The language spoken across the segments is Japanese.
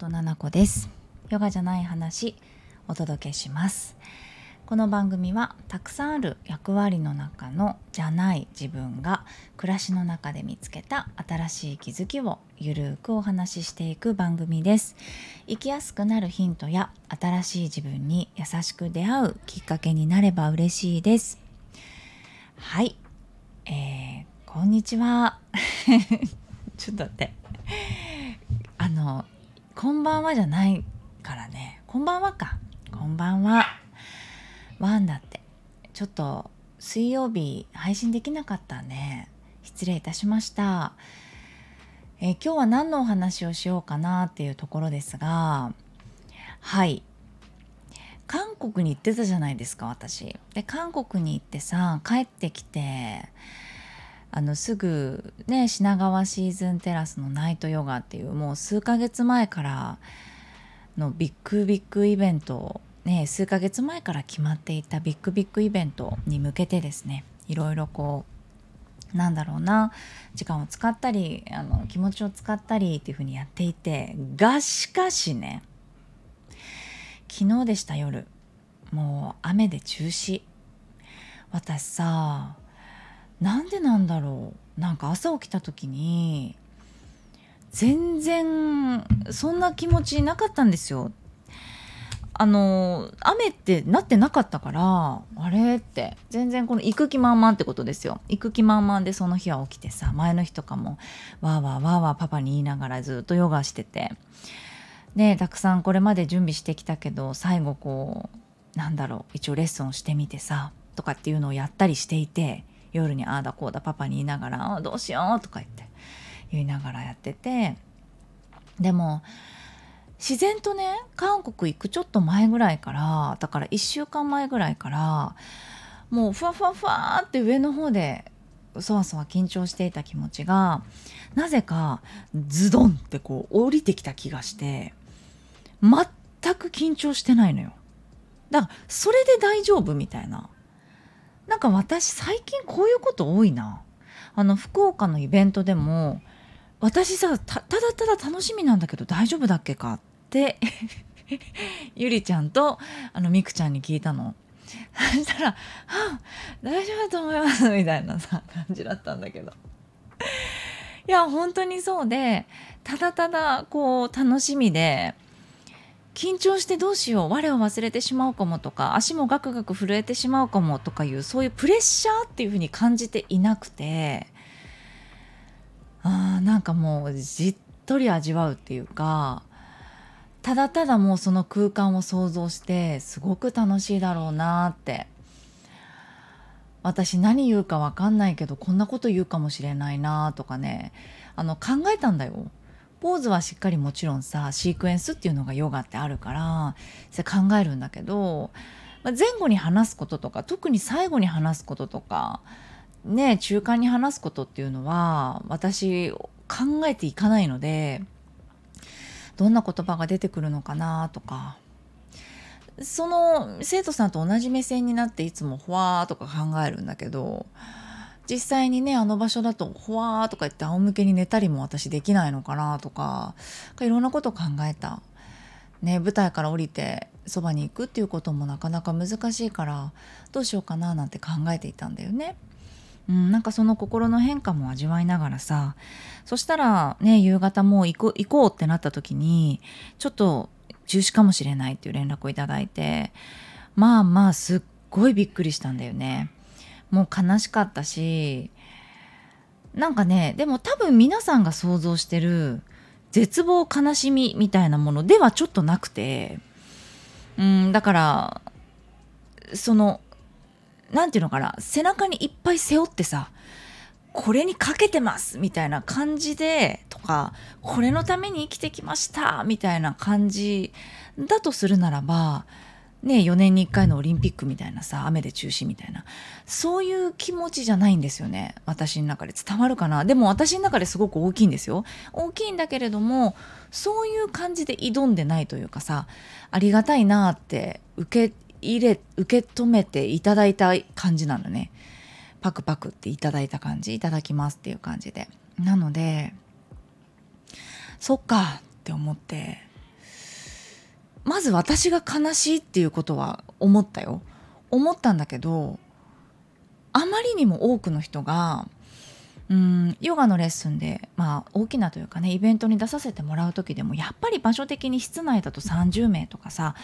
本々子です。ヨガじゃない話お届けします。この番組はたくさんある役割の中のじゃない自分が暮らしの中で見つけた新しい気づきをゆるくお話ししていく番組です。生きやすくなるヒントや新しい自分に優しく出会うきっかけになれば嬉しいです。はい、えー、こんにちは。ちょっと待って。あのこんばんはじゃないからね。こんばんはか。こんばんは。ワンだって。ちょっと水曜日配信できなかったね。失礼いたしました。え今日は何のお話をしようかなっていうところですが。はい。韓国に行ってたじゃないですか私。で韓国に行ってさ帰ってきてあのすぐね品川シーズンテラスのナイトヨガっていうもう数ヶ月前からのビッグビッグイベントね数ヶ月前から決まっていたビッグビッグイベントに向けてですねいろいろこうなんだろうな時間を使ったりあの気持ちを使ったりっていうふうにやっていてがしかしね昨日でした夜もう雨で中止。私さなんでなんだろう。なんか朝起きた時に全然そんな気持ちなかったんですよ。あの雨ってなってなかったからあれって。全然この行く気満々ってことですよ。行く気満々でその日は起きてさ前の日とかもわーわーわーわーパパに言いながらずっとヨガしてて。でたくさんこれまで準備してきたけど最後こうなんだろう一応レッスンをしてみてさとかっていうのをやったりしていて。夜にああだこうだパパに言いながら「どうしよう」とか言って言いながらやっててでも自然とね韓国行くちょっと前ぐらいからだから1週間前ぐらいからもうふわふわふわって上の方でそわそわ緊張していた気持ちがなぜかズドンってこう降りてきた気がして全く緊張してないのよ。だからそれで大丈夫みたいな。なんか私最近こういうこと多いなあの福岡のイベントでも私さただただ楽しみなんだけど大丈夫だっけかって ゆりちゃんとあのみくちゃんに聞いたの。そしたら「あ大丈夫だと思います」みたいなさ感じだったんだけど。いや本当にそうでただただこう楽しみで緊張してどうしよう我を忘れてしまうかもとか足もガクガク震えてしまうかもとかいうそういうプレッシャーっていうふうに感じていなくてあなんかもうじっとり味わうっていうかただただもうその空間を想像してすごく楽しいだろうなって私何言うか分かんないけどこんなこと言うかもしれないなとかねあの考えたんだよ。ポーズはしっかりもちろんさシークエンスっていうのがヨガってあるからそれ考えるんだけど、ま前後に話すこととか特に最後に話すこととかね中間に話すことっていうのは私考えていかないのでどんな言葉が出てくるのかなとか。その生徒さんと同じ目線になっていつもほわーとか考えるんだけど実際にねあの場所だとほわーとか言って仰向けに寝たりも私できないのかなとかいろんなこと考えた。ね、舞台から降りてそばに行くっていうこともなかなか難しいからどうしようかななんて考えていたんだよね。うん、なんかその心の変化も味わいながらさそしたらね夕方もう行こ行こうってなった時にちょっと中止かもしれないっていう連絡をいただいてまあまあすっごいびっくりしたんだよね。もう悲しかったしなんかねでも多分皆さんが想像してる絶望悲しみみたいなものではちょっとなくてうんだからその何て言うのかな背中にいっぱい背負ってさこれにかけてますみたいな感じでとかこれのために生きてきましたみたいな感じだとするならばね、4年に1回のオリンピックみたいなさ雨で中止みたいな。そういう気持ちじゃないんですよね。私の中で伝わるかな。でも私の中ですごく大きいんですよ。大きいんだけれどもそういう感じで挑んでないというかさありがたいなって受け入れ受け止めていただいた感じなのね。パクパクっていただいた感じいただきますっていう感じで。なのでそっかって思って。まず私が悲しいっていうことは思ったよ。思ったんだけどあまりにも多くの人がうんヨガのレッスンで、まあ、大きなというかねイベントに出させてもらう時でもやっぱり場所的に室内だと30名とかさ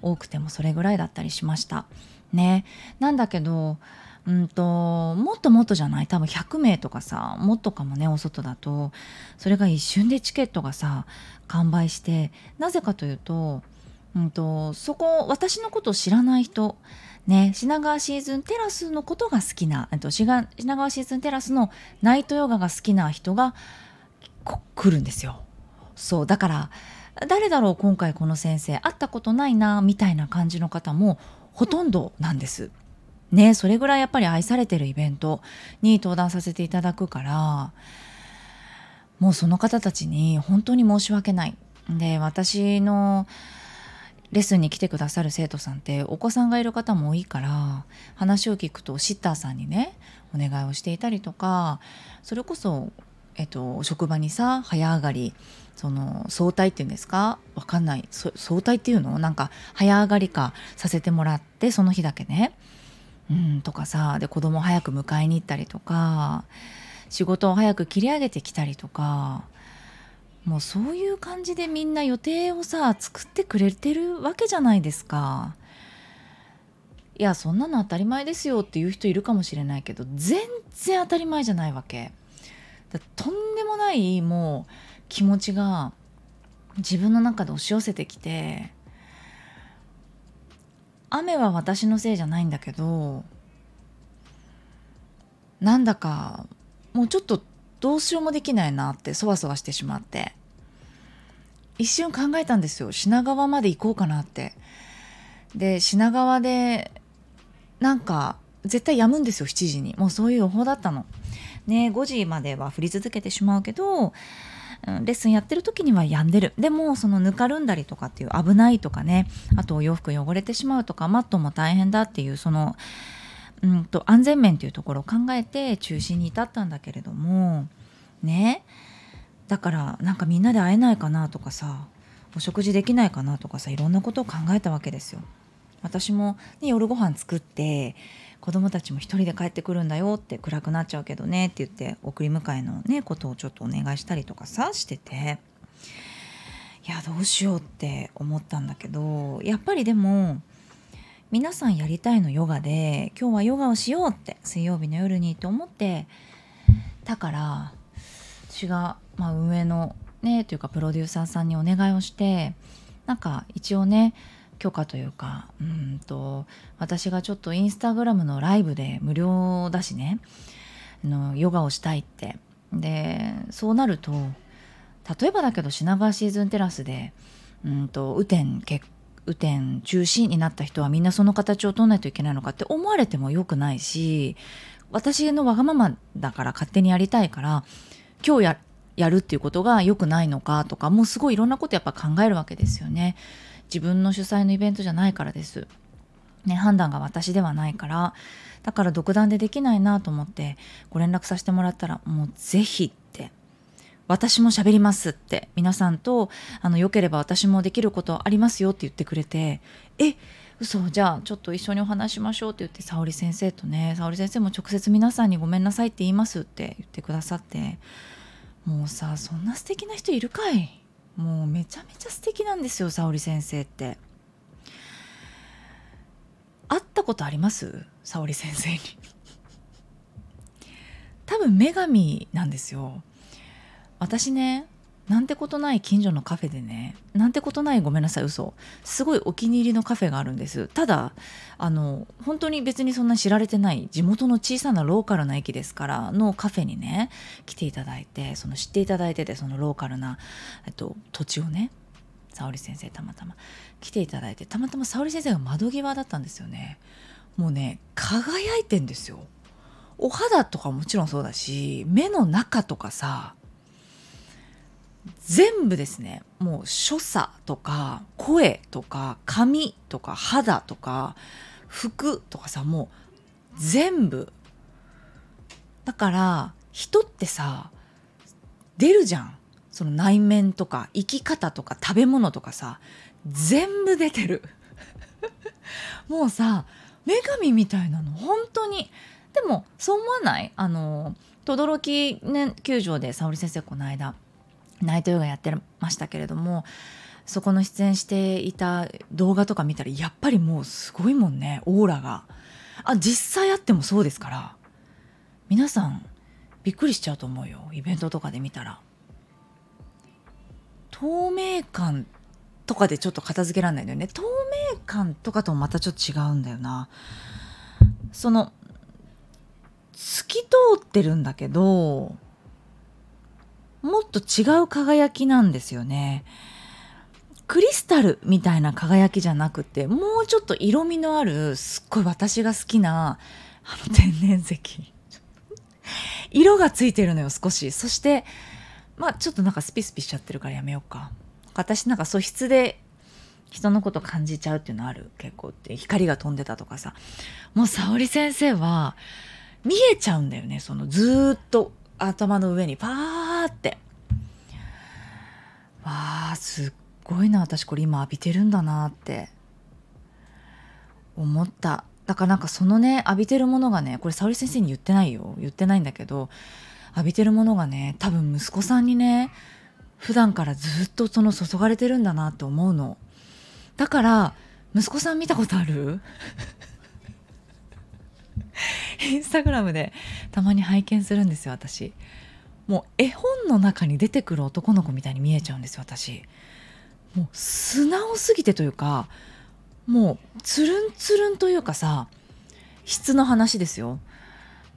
多くてもそれぐらいだったりしました。ね、なんだけどうんともっともっとじゃない？多分100名とかさもっとかもねお外だと。それが一瞬でチケットがさ完売してなぜかというと,、うんと、そこ私のことを知らない人ね、品川シーズンテラスのことが好きな、えっと、品川シーズンテラスのナイトヨガが好きな人が来るんですよ。そうだから誰だろう今回この先生会ったことないなみたいな感じの方もほとんどなんです。ねそれぐらいやっぱり愛されてるイベントに登壇させていただくからもうその方たちに本当に申し訳ない。で私のレッスンに来てくださる生徒さんってお子さんがいる方も多いから話を聞くとシッターさんにねお願いをしていたりとかそれこそ、えっと、職場にさ早上がりその早退っていうんですか？わかんない。早退っていうの？なんか早上がりかさせてもらってその日だけね。うんとかさ。で子供早く迎えに行ったりとか仕事を早く切り上げてきたりとかもうそういう感じでみんな予定をさ作ってくれてるわけじゃないですか。いやそんなの当たり前ですよっていう人いるかもしれないけど全然当たり前じゃないわけ。とんでもないもう気持ちが自分の中で押し寄せてきて雨は私のせいじゃないんだけどなんだかもうちょっとどうしようもできないなってそわそわしてしまって。一瞬考えたんですよ。品川まで行こうかなって。で品川でなんか絶対やむんですよ7時に。もうそういう予報だったの。ね5時までは降り続けてしまうけどレッスンやってる時には病んでる。でもそのぬかるんだりとかっていう危ないとかねあとお洋服汚れてしまうとかマットも大変だっていうそのうんと安全面というところを考えて中止に至ったんだけれどもねだからなんかみんなで会えないかなとかさお食事できないかなとかさいろんなことを考えたわけですよ。私も、ね、夜ご飯作って子供たちも一人で帰ってくるんだよって暗くなっちゃうけどねって言って送り迎えのねことをちょっとお願いしたりとかさしてていやどうしようって思ったんだけどやっぱりでも皆さんやりたいのヨガで今日はヨガをしようって水曜日の夜にと思ってだから私が、まあ、運営のねというかプロデューサーさんにお願いをしてなんか一応ね許可というかうんと私がちょっとインスタグラムのライブで無料だしねあのヨガをしたいって。でそうなると例えばだけど品川シーズンテラスでうんと雨天結雨天中止になった人はみんなその形を取らないといけないのかって思われてもよくないし私のわがままだから勝手にやりたいから今日ややるっていうことが良くないのかとかもうすごいいろんなことやっぱ考えるわけですよね。自分の主催のイベントじゃないからです。ね、判断が私ではないからだから独断でできないなと思ってご連絡させてもらったらもうぜひって私も喋りますって皆さんとあのよければ私もできることありますよって言ってくれてえ嘘じゃあちょっと一緒にお話しましょうって言って沙織先生とね沙織先生も直接皆さんにごめんなさいって言いますって言ってくださってもうさそんな素敵な人いるかい。もうめちゃめちゃ素敵なんですよ沙織先生って。会ったことあります？沙織先生に。多分女神なんですよ。私ねなんてことない近所のカフェでねなんてことないごめんなさい嘘。すごいお気に入りのカフェがあるんです。ただあの本当に別にそんな知られてない地元の小さなローカルな駅ですからのカフェにね来ていただいてその知っていただいててそのローカルな、えっと、土地をね沙織先生たまたま来ていただいてたまたま沙織先生が窓際だったんですよね。もうね輝いてんですよ。お肌とかもちろんそうだし目の中とかさ全部ですねもう所作とか声とか髪とか肌とか服とかさもう全部。だから人ってさ出るじゃん。その内面とか生き方とか食べ物とかさ全部出てる。もうさ女神みたいなの本当に。でもそう思わない？あの轟、ね、球場で沙織先生この間ナイトヨガやってましたけれどもそこの出演していた動画とか見たらやっぱりもうすごいもんねオーラが。あ実際あってもそうですから。皆さんびっくりしちゃうと思うよイベントとかで見たら。透明感とかでちょっと片付けられないんだよね。透明感とかともまたちょっと違うんだよな。その透き通ってるんだけどもっと違う輝きなんですよね。クリスタルみたいな輝きじゃなくてもうちょっと色味のあるすっごい私が好きなあの天然石。色がついてるのよ少し。そしてまあちょっとなんかスピスピしちゃってるからやめようか。私なんか素質で人のこと感じちゃうっていうのある結構って。光が飛んでたとかさ。もう沙織先生は見えちゃうんだよねそのずっと。頭の上にパーって。わあすっごいな私これ今浴びてるんだなって。思った。だからなんかそのね浴びてるものがねこれ沙織先生に言ってないよ。言ってないんだけど浴びてるものがね多分息子さんにね普段からずっとその注がれてるんだなって思うの。だから息子さん見たことある？インスタグラムでたまに拝見するんですよ私。もう絵本の中に出てくる男の子みたいに見えちゃうんですよ私。もう素直すぎてというかもうつるんつるんというかさ質の話ですよ。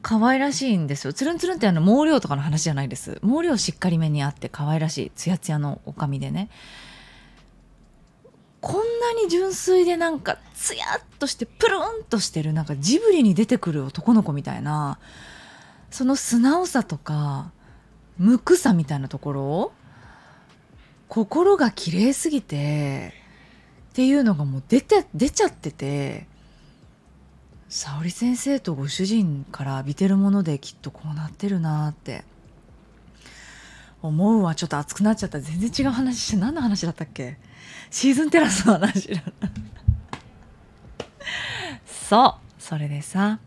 可愛らしいんですよ。つるんつるんってあの毛量とかの話じゃないです。毛量しっかりめにあって可愛らしいツヤツヤのおかみでね。こんなに純粋でなんかツヤっとしてプルンとしてるなんかジブリに出てくる男の子みたいなその素直さとか無垢さみたいなところ心が綺麗すぎてっていうのがもう出て出ちゃってて沙織先生とご主人から浴びてるものできっとこうなってるなって思うわ。ちょっと熱くなっちゃった。全然違う話して何の話だったっけ？シーズンテラスの話だそうそれでさ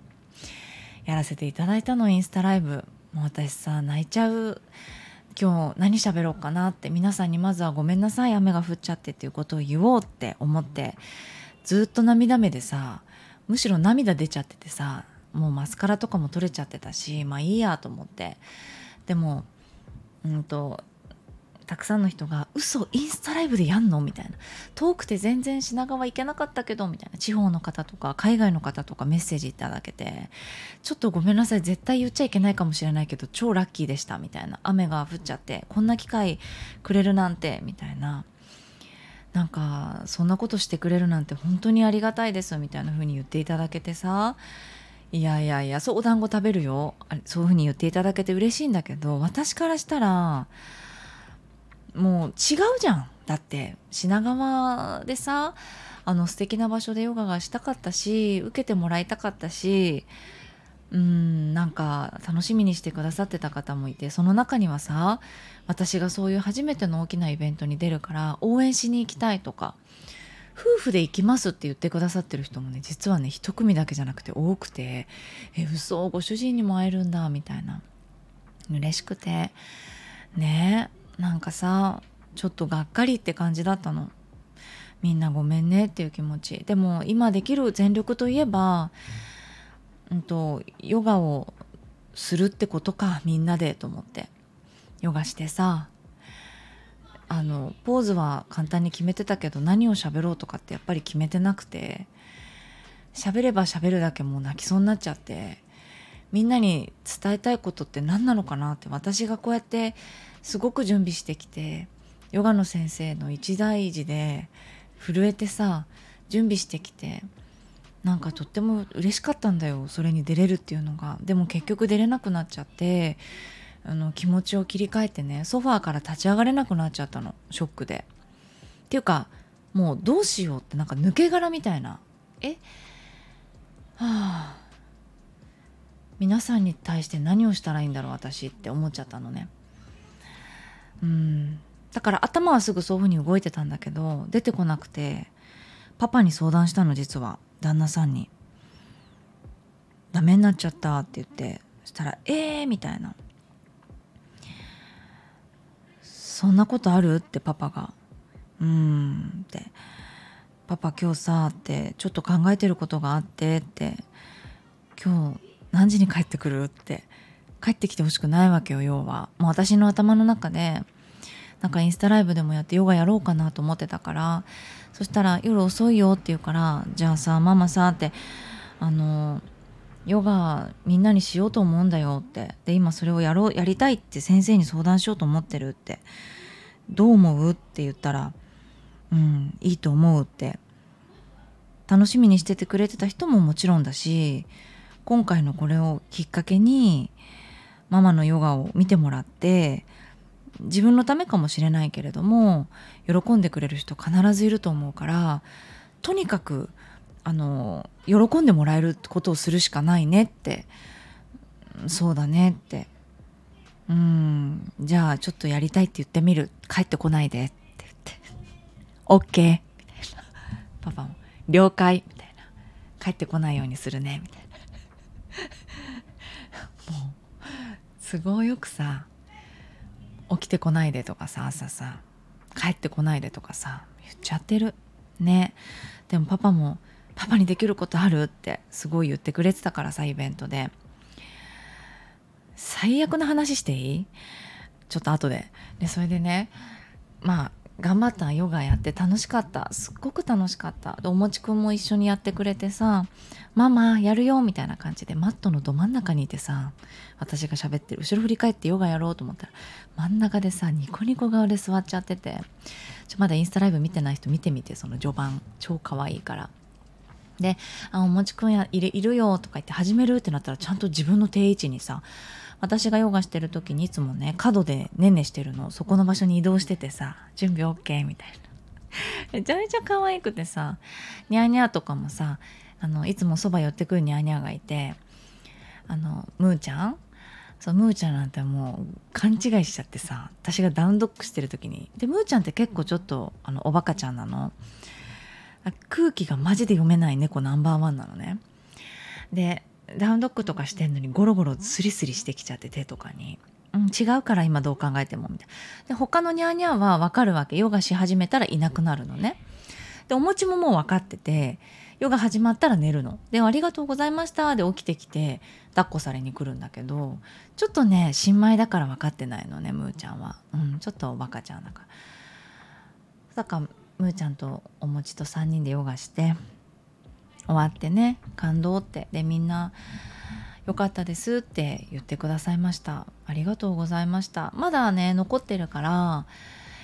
やらせていただいたのインスタライブ。もう私さ泣いちゃう。今日何喋ろうかなって皆さんにまずはごめんなさい。雨が降っちゃってっていうことを言おうって思ってずっと涙目でさむしろ涙出ちゃっててさもうマスカラとかも取れちゃってたしまあいいやと思って。でもうんとたくさんの人が「嘘インスタライブでやんの?」みたいな「遠くて全然品川行けなかったけど」みたいな。地方の方とか海外の方とかメッセージいただけて「ちょっとごめんなさい。絶対言っちゃいけないかもしれないけど超ラッキーでした」みたいな。雨が降っちゃってこんな機会くれるなんてみたいな。なんかそんなことしてくれるなんて本当にありがたいですみたいな風に言っていただけてさ。いやいやいやそうお団子食べるよ。そういう風に言っていただけて嬉しいんだけど私からしたらもう違うじゃん。だって品川でさあの素敵な場所でヨガがしたかったし受けてもらいたかったしうんなんか楽しみにしてくださってた方もいてその中にはさ私がそういう初めての大きなイベントに出るから応援しに行きたいとか夫婦で行きますって言ってくださってる人もね実はね一組だけじゃなくて多くてえ嘘ご主人にも会えるんだみたいな。嬉しくて。ね。なんかさちょっとがっかりって感じだったの。みんなごめんねっていう気持ち。でも今できる全力といえば、うんと、ヨガをするってことかみんなでと思って。ヨガしてさあのポーズは簡単に決めてたけど何を喋ろうとかってやっぱり決めてなくて喋れば喋るだけもう泣きそうになっちゃって。みんなに伝えたいことって何なのかなって私がこうやってすごく準備してきてヨガの先生の一大事で震えてさ準備してきてなんかとっても嬉しかったんだよそれに出れるっていうのが。でも結局出れなくなっちゃってあの気持ちを切り替えてねソファーから立ち上がれなくなっちゃったのショックで。っていうかもうどうしようってなんか抜け殻みたいな。え？はあ。皆さんに対して何をしたらいいんだろう私って思っちゃったのね。うん。だから頭はすぐそういうふうに動いてたんだけど出てこなくてパパに相談したの実は旦那さんに「ダメになっちゃった」って言ってそしたら「えー」みたいな「そんなことある?」ってパパが「うん」って「パパ今日さ」ってちょっと考えてることがあってって「今日何時に帰ってくる?」って帰ってきてほしくないわけよ要は。もう私の頭の中でなんかインスタライブでもやってヨガやろうかなと思ってたからそしたら夜遅いよって言うからじゃあさママさってあのヨガみんなにしようと思うんだよって。で今それをやろうやりたいって先生に相談しようと思ってるって。どう思うって言ったらうんいいと思うって。楽しみにしててくれてた人ももちろんだし今回のこれをきっかけにママのヨガを見てもらって自分のためかもしれないけれども喜んでくれる人必ずいると思うからとにかくあの喜んでもらえることをするしかないねって。そうだねって。うんじゃあちょっとやりたいって言ってみる。帰ってこないでって言って。OK みたいなパパも了解。みたいな。帰ってこないようにするね。みたいな。もう都合よくさ起きてこないでとかさ朝さ帰ってこないでとかさ言っちゃってる。ね。でもパパも「パパにできることある?」ってすごい言ってくれてたからさイベントで。最悪な話していい？ちょっと後で。でそれでねまあ頑張ったヨガやって楽しかったすっごく楽しかったでおもちくんも一緒にやってくれてさ「ママやるよ」みたいな感じでマットのど真ん中にいてさ私が喋ってる後ろ振り返ってヨガやろうと思ったら真ん中でさニコニコ顔で座っちゃっててちょまだインスタライブ見てない人見てみてその序盤超可愛いから。で「あおもちくんやいるいるよ」とか言って始めるってなったらちゃんと自分の定位置にさ私がヨガしてる時にいつもね角でねんねしてるのそこの場所に移動しててさ準備 OK みたいな。めちゃめちゃ可愛くてさニャーニャーとかもさあのいつもそば寄ってくるニャーニャーがいてあのムーちゃん？そうムーちゃんなんてもう勘違いしちゃってさ私がダウンドッグしてる時に。でムーちゃんって結構ちょっとあのおバカちゃんなの。空気がマジで読めない猫ナンバーワンなのね。でダウンドッグとかしてんのにゴロゴロスリスリしてきちゃって手とかに、うん、違うから今どう考えてもみたいな。で他のニャーニャーは分かるわけ。ヨガし始めたらいなくなるのね。でお餅ももう分かっててヨガ始まったら寝るの。で「ありがとうございました」で起きてきて抱っこされに来るんだけどちょっとね新米だから分かってないのねむーちゃんは、うん、ちょっとおバカちゃんだから。だからむーちゃんとお餅と3人でヨガして。終わってね感動って。でみんな「よかったです」って言ってくださいました。ありがとうございました。まだね残ってるから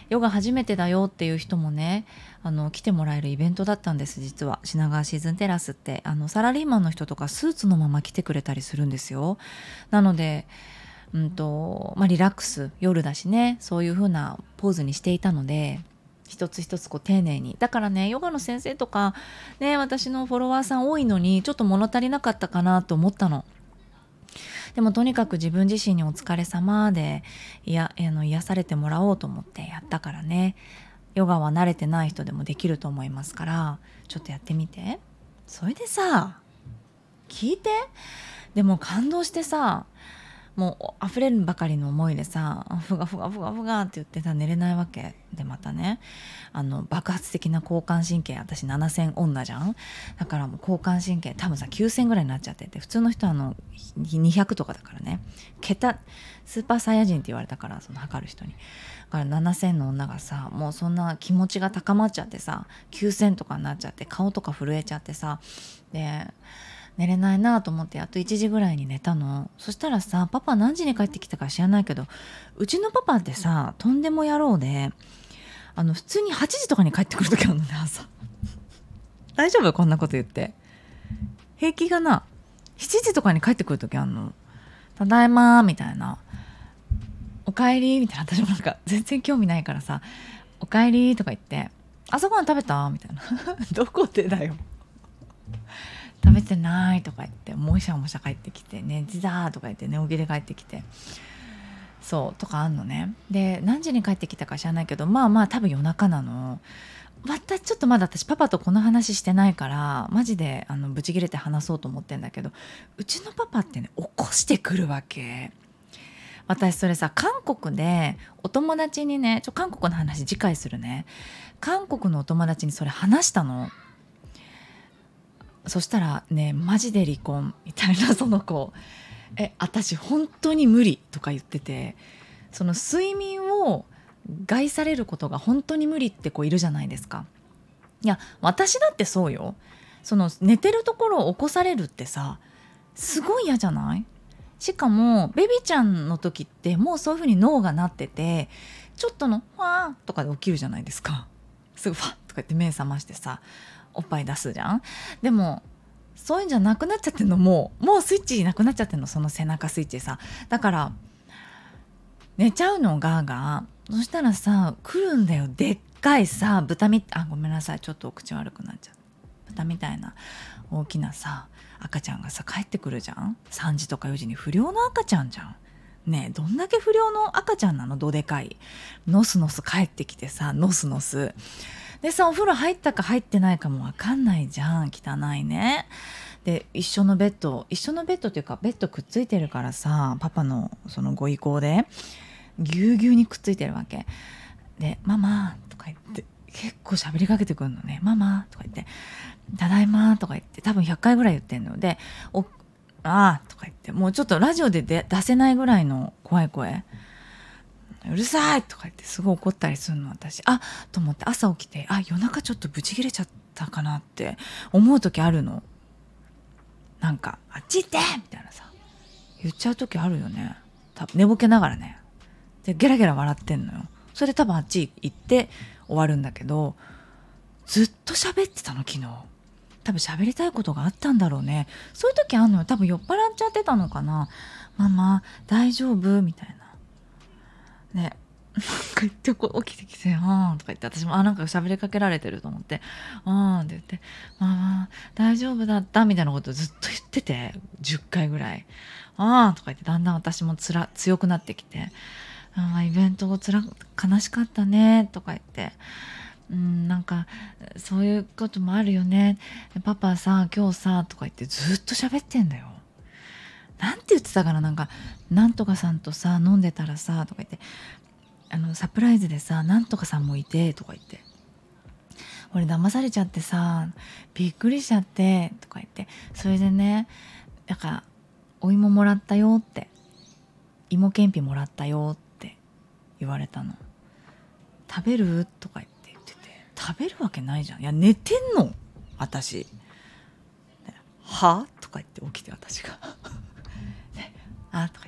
ヨガ初めてだよっていう人もねあの来てもらえるイベントだったんです実は。品川シーズンテラスって。あのサラリーマンの人とかスーツのまま来てくれたりするんですよ。なのでうんとまあ、リラックス夜だしねそういう風なポーズにしていたので一つ一つこう丁寧に。だからねヨガの先生とかね私のフォロワーさん多いのにちょっと物足りなかったかなと思ったの。でもとにかく自分自身にお疲れ様でいやあの癒されてもらおうと思ってやったからね。ヨガは慣れてない人でもできると思いますからちょっとやってみて。それでさ聞いて。でも感動してさもう溢れるばかりの思いでさふがふがふがふがって言ってさ寝れないわけ。でまたねあの爆発的な交感神経私7000女じゃん？だからもう交感神経多分さ9000ぐらいになっちゃってて普通の人はあの200とかだからね。桁スーパーサイヤ人って言われたからその測る人に。だから7000の女がさもうそんな気持ちが高まっちゃってさ9000とかになっちゃって顔とか震えちゃってさで寝れないなと思ってやっと1時ぐらいに寝たの。そしたらさパパ何時に帰ってきたか知らないけどうちのパパってさとんでも野郎であの普通に8時とかに帰ってくる時あるのね朝。大丈夫？こんなこと言って。平気がな？7時とかに帰ってくる時あんの。ただいまみたいな。おかえりみたいな。私もなんか全然興味ないからさおかえりとか言って朝ごはん食べた？みたいな。どこでだよ。食べてないとか言ってもしゃもしゃ帰ってきて寝てたとか言って寝起きで帰ってきてそうとかあんのね。で何時に帰ってきたか知らないけどまあまあ多分夜中なの。またちょっとまだ私パパとこの話してないからマジであのブチギレて話そうと思ってんだけどうちのパパってね起こしてくるわけ。私それさ韓国でお友達にねちょ韓国の話次回するね。韓国のお友達にそれ話したの。そしたらねマジで離婚みたいなその子。え私本当に無理とか言っててその睡眠を害されることが本当に無理って子いるじゃないですか。いや私だってそうよ。その寝てるところを起こされるってさすごい嫌じゃない？しかもベビちゃんの時ってもうそういう風に脳がなっててちょっとの「わー」とかで起きるじゃないですか。すぐファッとか言って目覚ましてさおっぱい出すじゃん？でもそういうんじゃなくなっちゃってんの？もうもうスイッチなくなっちゃってんの？その背中スイッチさ。だから寝ちゃうのガーガーそしたらさ来るんだよ。でっかいさ豚みあごめんなさい。ちょっとお口悪くなっちゃう豚みたいな大きなさ赤ちゃんがさ帰ってくるじゃん？3時とか4時に不良の赤ちゃんじゃん。ねえどんだけ不良の赤ちゃんなの？どでかい。ノスノス帰ってきてさノスノスでさお風呂入ったか入ってないかも分かんないじゃん。汚いね。で一緒のベッド一緒のベッドっていうかベッドくっついてるからさパパのそのご意向でぎゅうぎゅうにくっついてるわけ。で「ママ」とか言って結構喋りかけてくるのね「ママ」とか言って「ただいま」とか言って多分100回ぐらい言ってんので「おああ」とか言ってもうちょっとラジオで出せないぐらいの怖い声。うるさい！とか言ってすごい怒ったりするの私あと思って朝起きてあ夜中ちょっとブチ切れちゃったかなって思う時あるの。なんか「あっち行って!」みたいなさ。言っちゃう時あるよね。多分寝ぼけながらね。でゲラゲラ笑ってんのよ。それで多分あっち行って終わるんだけどずっと喋ってたの昨日。多分喋りたいことがあったんだろうね。そういう時あんのよ。多分酔っ払っちゃってたのかなママ大丈夫？みたいな。ね。なんか言って起きてきて「ああ」とか言って私もあなんか喋りかけられてると思って「ああ」って言って「ママ大丈夫だった」みたいなことずっと言ってて10回ぐらい「ああ」とか言ってだんだん私もつら強くなってきて「あイベントつら悲しかったね」とか言ってうんなんかそういうこともあるよね。パパさ今日さとか言ってずっと喋ってんだよ。なんて言ってたかななんかなんとかさんとさ飲んでたらさとか言ってあのサプライズでさなんとかさんもいてとか言って。俺騙されちゃってさびっくりしちゃってとか言って。それでねなんかお芋もらったよって。芋けんぴもらったよって。言われたの。食べる？とか言って言ってて。食べるわけないじゃん。いや寝てんの。私。は？とか言って起きて私が。あとか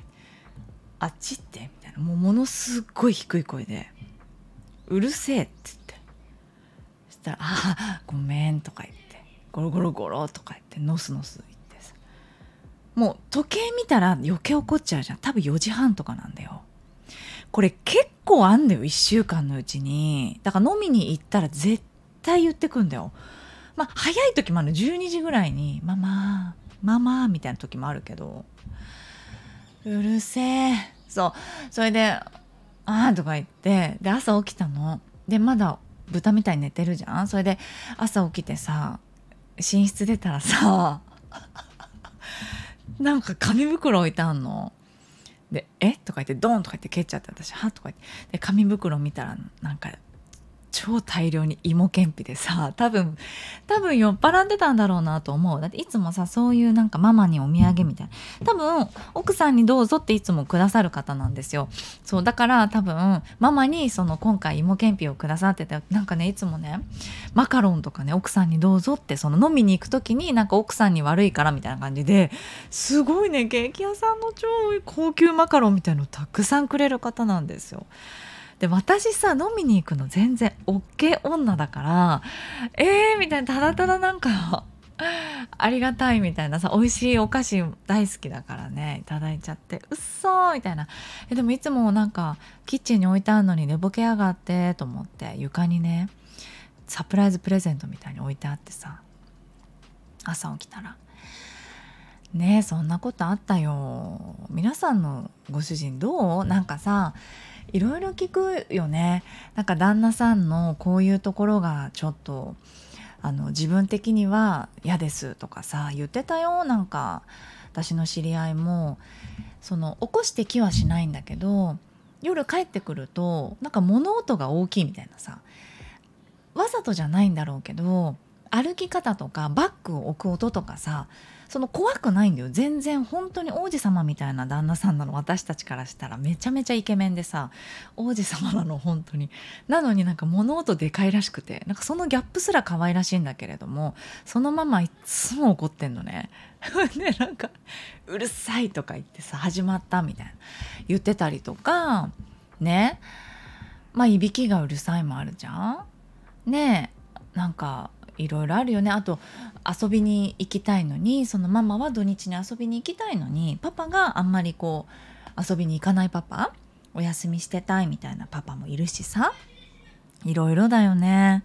あっちってみたいな。もうものすごい低い声で「うるせえ」って言って。そしたら「ああごめん」とか言って。ゴロゴロゴロとか言って。ノスノス言ってさ。もう時計見たら余計怒っちゃうじゃん。多分4時半とかなんだよ。これ結構あんだよ。1週間のうちに。だから飲みに行ったら絶対言ってくんだよ。まあ早い時もある12時ぐらいに「ママママ」みたいな時もあるけど。うるせえ。そう。それで「ああ」とか言ってで朝起きたの。でまだ豚みたいに寝てるじゃん。それで朝起きてさ寝室出たらさ なんか紙袋置いてあんの。で「え？とか言って「ドン!」とか言って蹴っちゃって私「は?」とか言って。で紙袋見たらなんか超大量に芋けんぴでさ多分多分酔っ払ってたんだろうなと思う。だっていつもさそういうなんかママにお土産みたいな。多分奥さんにどうぞっていつもくださる方なんですよ。そうだから多分ママにその今回芋けんぴをくださっててなんかねいつもねマカロンとかね奥さんにどうぞってその飲みに行く時になんか奥さんに悪いからみたいな感じですごいねケーキ屋さんの超高級マカロンみたいのたくさんくれる方なんですよ。で私さ飲みに行くの全然 OK 女だからえーみたいなただただなんか ありがたいみたいなさ美味しいお菓子大好きだからねいただいちゃってうっそーみたいな。えでもいつもなんかキッチンに置いてあるのに寝ぼけやがってと思って床にねサプライズプレゼントみたいに置いてあってさ朝起きたらねえそんなことあったよ皆さんのご主人どう？なんかさいろいろ聞くよね。なんか旦那さんのこういうところがちょっとあの自分的には嫌ですとかさ言ってたよなんか私の知り合いもその起こしてきはしないんだけど夜帰ってくるとなんか物音が大きいみたいなさわざとじゃないんだろうけど歩き方とかバッグを置く音とかさその怖くないんだよ。全然本当に王子様みたいな旦那さんなの。私たちからしたら。めちゃめちゃイケメンでさ。王子様なの本当に。なのになんか物音でかいらしくて。なんかそのギャップすら可愛らしいんだけれどもそのままいつも怒ってんのね。でなんか「うるさい」とか言ってさ始まったみたいな。言ってたりとかね。まあいびきがうるさいもあるじゃん。ねなんかいろいろあるよね。あと遊びに行きたいのにそのママは土日に遊びに行きたいのにパパがあんまりこう遊びに行かないパパお休みしてたいみたいなパパもいるしさ。いろいろだよね。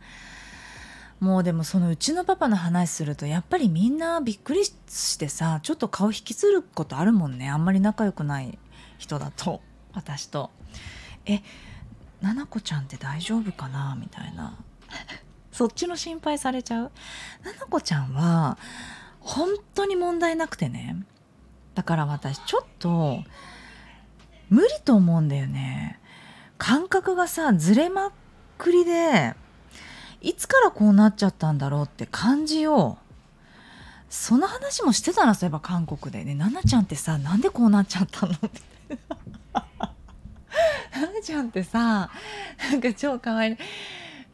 もうでもそのうちのパパの話するとやっぱりみんなびっくりしてさちょっと顔引きずることあるもんね。あんまり仲良くない人だと私と。えななこちゃんって大丈夫かな？みたいな。そっちの心配されちゃう。ななこちゃんは本当に問題なくてね。だから私ちょっと無理と思うんだよね。感覚がさずれまっくりでいつからこうなっちゃったんだろうって感じようその話もしてたなそういえば韓国で。ね「ななちゃんってさなんでこうなっちゃったの?」ってななちゃんってさなんか超かわい。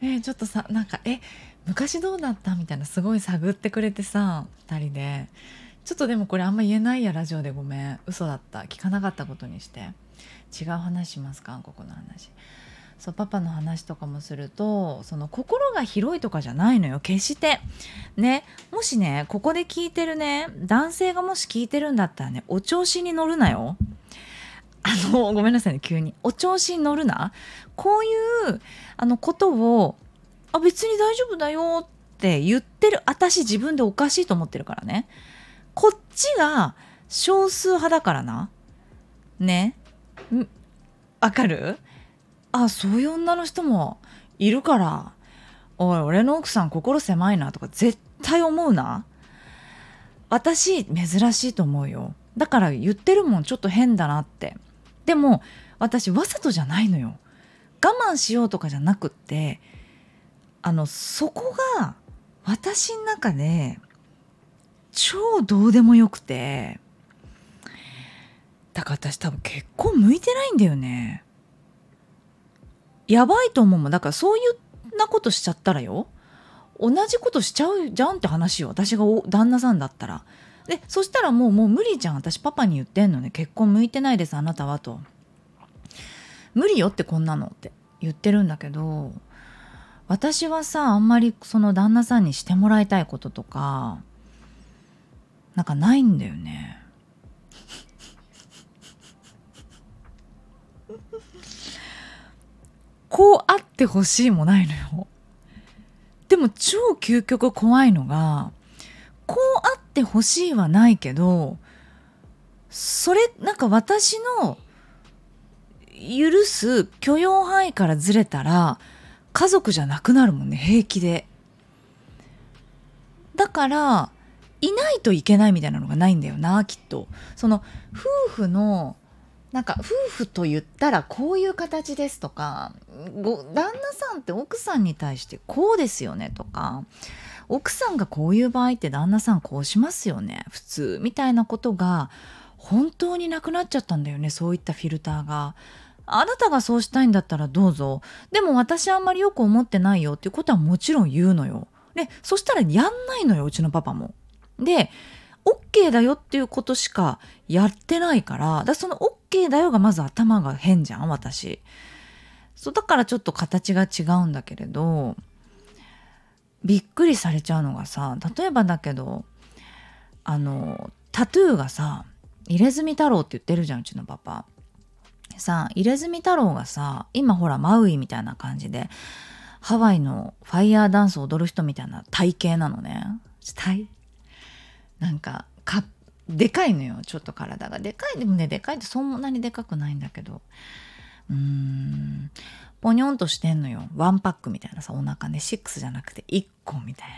えちょっとさなんかえ昔どうだった？みたいなすごい探ってくれてさ2人で。ちょっとでもこれあんま言えないやラジオでごめん。嘘だった。聞かなかったことにして。違う話しますか？韓国の話。そうパパの話とかもするとその心が広いとかじゃないのよ。決して。ね。もしねここで聞いてるね男性がもし聞いてるんだったらねお調子に乗るなよ。あのごめんなさいね急に。お調子に乗るな。こういうあのことをあ別に大丈夫だよって言ってる私自分でおかしいと思ってるからね。こっちが少数派だからな。ね。わかる？あそういう女の人もいるから。おい俺の奥さん心狭いなとか絶対思うな。私珍しいと思うよ。だから言ってるもんちょっと変だなって。でも私わざとじゃないのよ。我慢しようとかじゃなくってあのそこが私の中で超どうでもよくてだから私多分結婚向いてないんだよね。やばいと思うもん。だからそういうなことしちゃったらよ。同じことしちゃうじゃんって話よ。私が旦那さんだったら。でそしたらもうもう無理じゃん。私パパに言ってんのね。結婚向いてないですあなたはと。無理よってこんなのって言ってるんだけど私はさあんまりその旦那さんにしてもらいたいこととかなんかないんだよね。こうあってほしいもないのよ。でも超究極怖いのがってほしいはないけどそれなんか私の許す許容範囲からずれたら家族じゃなくなるもんね平気で。だからいないといけないみたいなのがないんだよなきっと。その夫婦のなんか夫婦と言ったらこういう形ですとかご旦那さんって奥さんに対してこうですよねとか奥さんがこういう場合って旦那さんこうしますよね？普通みたいなことが本当になくなっちゃったんだよねそういったフィルターが。あなたがそうしたいんだったらどうぞでも私あんまりよく思ってないよっていうことはもちろん言うのよ。でそしたらやんないのようちのパパも。で OK だよっていうことしかやってないからだその OK だよがまず頭が変じゃん私。そうだからちょっと形が違うんだけれどびっくりされちゃうのがさ例えばだけどあのタトゥーがさ入れ墨太郎って言ってるじゃんうちのパパ。さ入れ墨太郎がさ今ほらマウイみたいな感じでハワイのファイヤーダンスを踊る人みたいな体型なのね。体？なんかかでかいのよちょっと体が。でかいでもねでかいってそんなにでかくないんだけどうん。ポニョンとしてんのよ。ワンパックみたいなさお腹ね。6じゃなくて1個みたい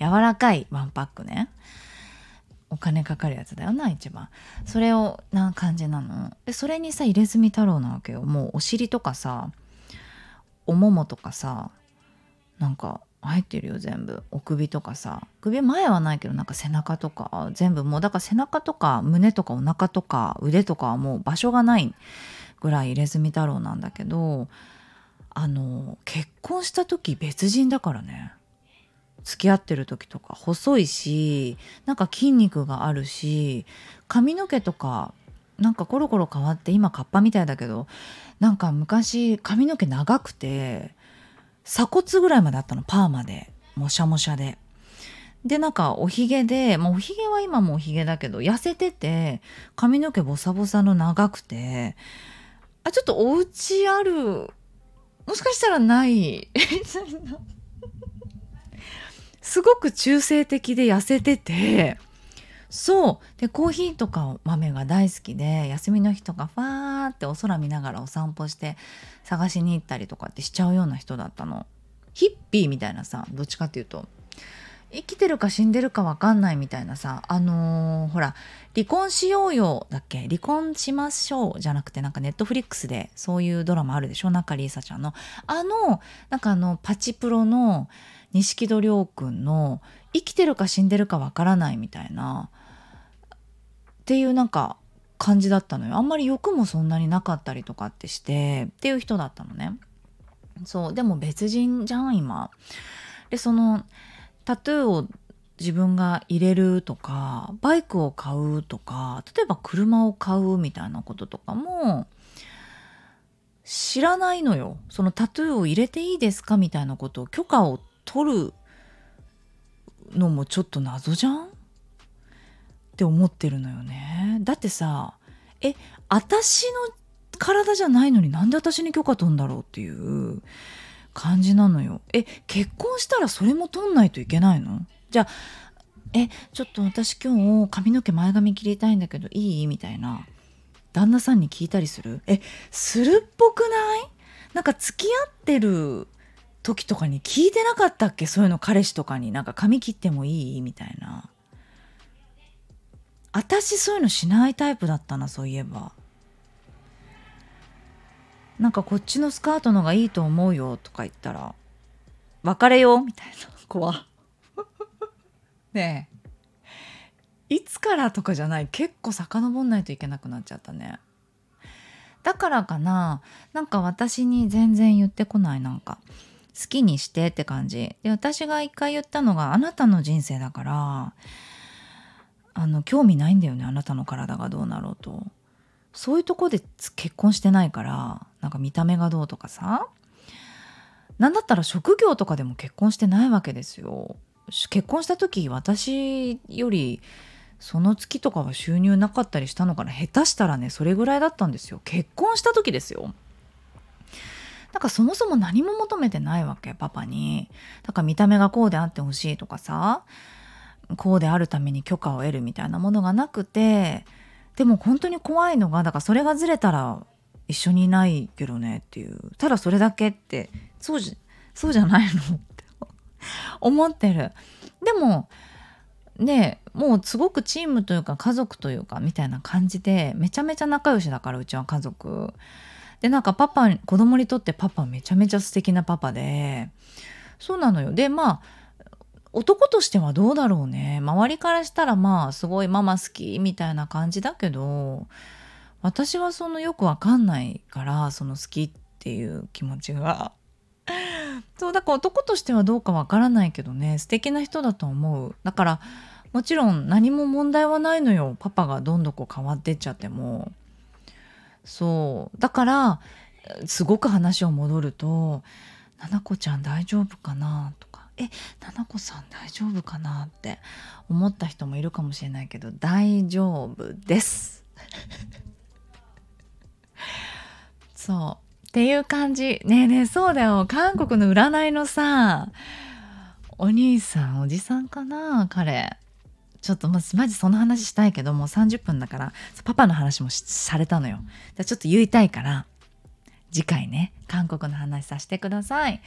な。柔らかいワンパックね。お金かかるやつだよな一番。それをな感じなの。でそれにさ入れ墨太郎なわけよ。もうお尻とかさおももとかさなんか入ってるよ全部。お首とかさ。首前はないけどなんか背中とか全部。もうだから背中とか胸とかお腹とか腕とかはもう場所がない。ぐらい入れ墨太郎なんだけどあの結婚した時別人だからね付き合ってる時とか細いしなんか筋肉があるし髪の毛とかなんかコロコロ変わって今カッパみたいだけどなんか昔髪の毛長くて鎖骨ぐらいまであったのパーマでもしゃもしゃで。でなんかおひげで、まあ、おひげは今もおひげだけど痩せてて髪の毛ボサボサの長くてあちょっとお家ある。もしかしたらない。すごく中性的で痩せてて。そう。でコーヒーとか豆が大好きで休みの日とかファーってお空見ながらお散歩して探しに行ったりとかってしちゃうような人だったの。ヒッピーみたいなさどっちかっていうと。生きてるか死んでるか分かんないみたいなさあのー、ほら離婚しようよだっけ？離婚しましょうじゃなくてなんかネットフリックスでそういうドラマあるでしょ？中里依紗ちゃんの。あのなんかあのパチプロの錦戸亮君の生きてるか死んでるかわからないみたいなっていうなんか感じだったのよ。あんまり欲もそんなになかったりとかってしてっていう人だったのね。そうでも別人じゃん今。でそのタトゥーを自分が入れるとかバイクを買うとか例えば車を買うみたいなこととかも知らないのよ。そのタトゥーを入れていいですかみたいなことを許可を取るのもちょっと謎じゃん？って思ってるのよね。だってさえ私の体じゃないのになんで私に許可取るんだろうっていう。感じなのよ。え結婚したらそれも取んないといけないの？じゃあえちょっと私今日髪の毛前髪切りたいんだけどいい？みたいな。旦那さんに聞いたりする？えするっぽくない？なんか付き合ってる時とかに聞いてなかったっけ？そういうの彼氏とかに。なんか髪切ってもいい？みたいな。私そういうのしないタイプだったなそういえば。なんかこっちのスカートのがいいと思うよとか言ったら別れようみたいな。怖。ねえ。いつからとかじゃない。結構遡んないといけなくなっちゃったね。だからかな。なんか私に全然言ってこない。なんか好きにしてって感じ。で私が一回言ったのがあなたの人生だからあの興味ないんだよね。あなたの体がどうなろうと。そういうとこで結婚してないからなんか見た目がどうとかさ。何だったら職業とかでも結婚してないわけですよ。結婚した時私よりその月とかは収入なかったりしたのかな。下手したらねそれぐらいだったんですよ。結婚した時ですよ。だからそもそも何も求めてないわけパパに。だから見た目がこうであってほしいとかさ。こうであるために許可を得るみたいなものがなくて。でも本当に怖いのがだからそれがずれたら一緒にいないけどねっていう。ただそれだけってそうじそうじゃないのって思ってる。でもねもうすごくチームというか家族というかみたいな感じでめちゃめちゃ仲良しだからうちは家族。でなんかパパ子供にとってパパめちゃめちゃ素敵なパパで。そうなのよ。でまあ男としてはどうだろうね。周りからしたらまあすごいママ好きみたいな感じだけど私はそのよくわかんないからその好きっていう気持ちが そうだから男としてはどうかわからないけどね素敵な人だと思うだからもちろん何も問題はないのよパパがどんどんこう変わってっちゃってもそうだからすごく話を戻ると「ななこちゃん大丈夫かな?」とか「えななこさん大丈夫かな?」って思った人もいるかもしれないけど大丈夫です。そう。っていう感じ。ねえねえそうだよ。韓国の占いのさお兄さんおじさんかな彼。ちょっとまマジその話したいけどもう30分だからパパの話もされたのよ。じゃちょっと言いたいから次回ね韓国の話させてください。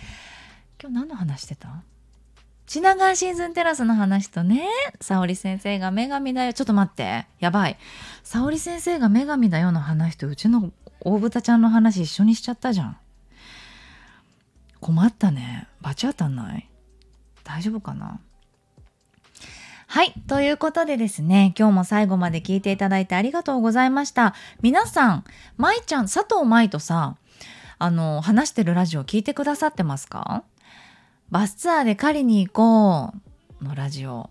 今日何の話してた？品川シーズンテラスの話とね、沙織先生が女神だよ。ちょっと待って。やばい。沙織先生が女神だよの話とうちの大豚ちゃんの話一緒にしちゃったじゃん。困ったね。バチ当たんない？大丈夫かな？はい。ということでですね、今日も最後まで聞いていただいてありがとうございました。皆さん、舞ちゃん、佐藤舞とさ、あの、話してるラジオ聞いてくださってますか？バスツアーで狩りに行こうのラジオ。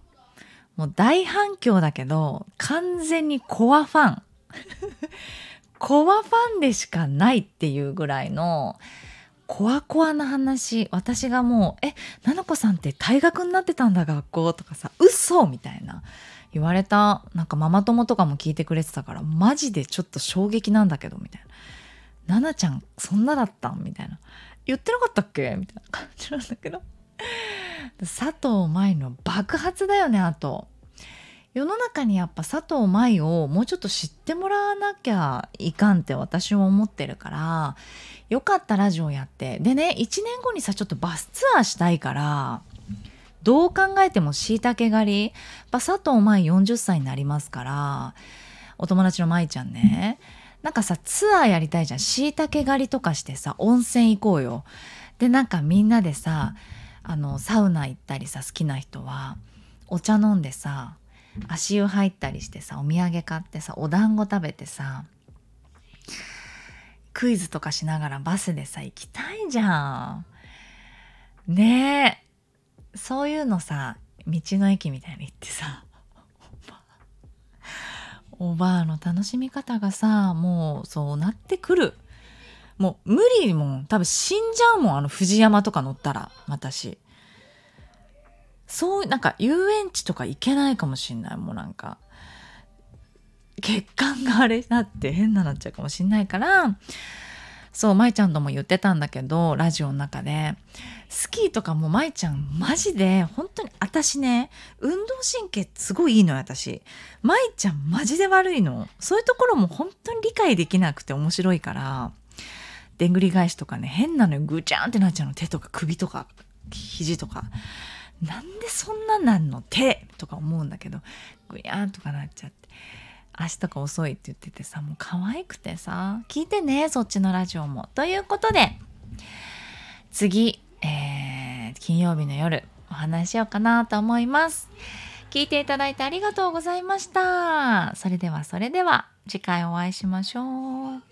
もう大反響だけど、完全にコアファン。コアファンでしかないっていうぐらいの、コアコアな話私がもう「えななこさんって退学になってたんだ学校」とかさ「嘘!」みたいな言われたなんかママ友とかも聞いてくれてたからマジでちょっと衝撃なんだけどみたいな「ななちゃんそんなだった?」みたいな「言ってなかったっけ?」みたいな感じなんだけど 佐藤舞の爆発だよねあと。世の中にやっぱ佐藤舞をもうちょっと知ってもらわなきゃいかんって私は思ってるからよかったラジオやって。でね1年後にさちょっとバスツアーしたいからどう考えてもしいたけ狩り佐藤舞40歳になりますからお友達の舞ちゃんね。なんかさツアーやりたいじゃん。しいたけ狩りとかしてさ温泉行こうよ。でなんかみんなでさあのサウナ行ったりさ好きな人はお茶飲んでさ足湯入ったりしてさお土産買ってさお団子食べてさクイズとかしながらバスでさ行きたいじゃん。ねえ。そういうのさ道の駅みたいに行ってさ おばあの楽しみ方がさもうそうなってくる。もう無理もん。多分死んじゃうもんあの藤山とか乗ったら私。そうなんか遊園地とか行けないかもしんないもうなんか。血管があれだって変ななっちゃうかもしんないから。そう舞ちゃんとも言ってたんだけどラジオの中で。スキーとかも舞ちゃんマジで本当に私ね運動神経すごいいいのよ私。舞ちゃんマジで悪いの。そういうところも本当に理解できなくて面白いから。でんぐり返しとかね変なのよ。ぐちゃんってなっちゃうの。手とか首とか肘とか。なんでそんななんの？手とか思うんだけどぐやーんとかなっちゃって足とか遅いって言っててさもう可愛くてさ聞いてねそっちのラジオも。ということで次、えー、金曜日の夜お話しようかなと思います。聞いていただいてありがとうございました。それではそれでは次回お会いしましょう。